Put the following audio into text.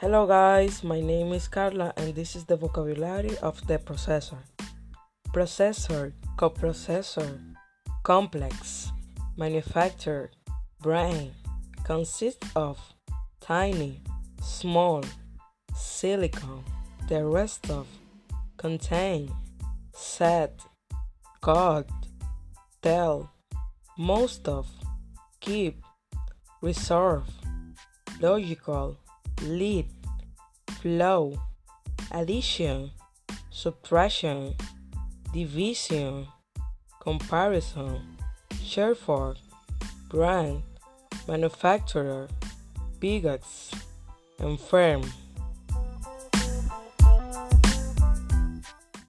Hello guys, my name is Carla and this is the vocabulary of the processor. Processor, coprocessor, complex, manufacturer, brain, consists of tiny, small, silicon, the rest of, contain, set, code, tell, most of, keep, reserve, logical, lead, flow, addition, subtraction, division, comparison, share for, brand, manufacturer, bigots, and firm.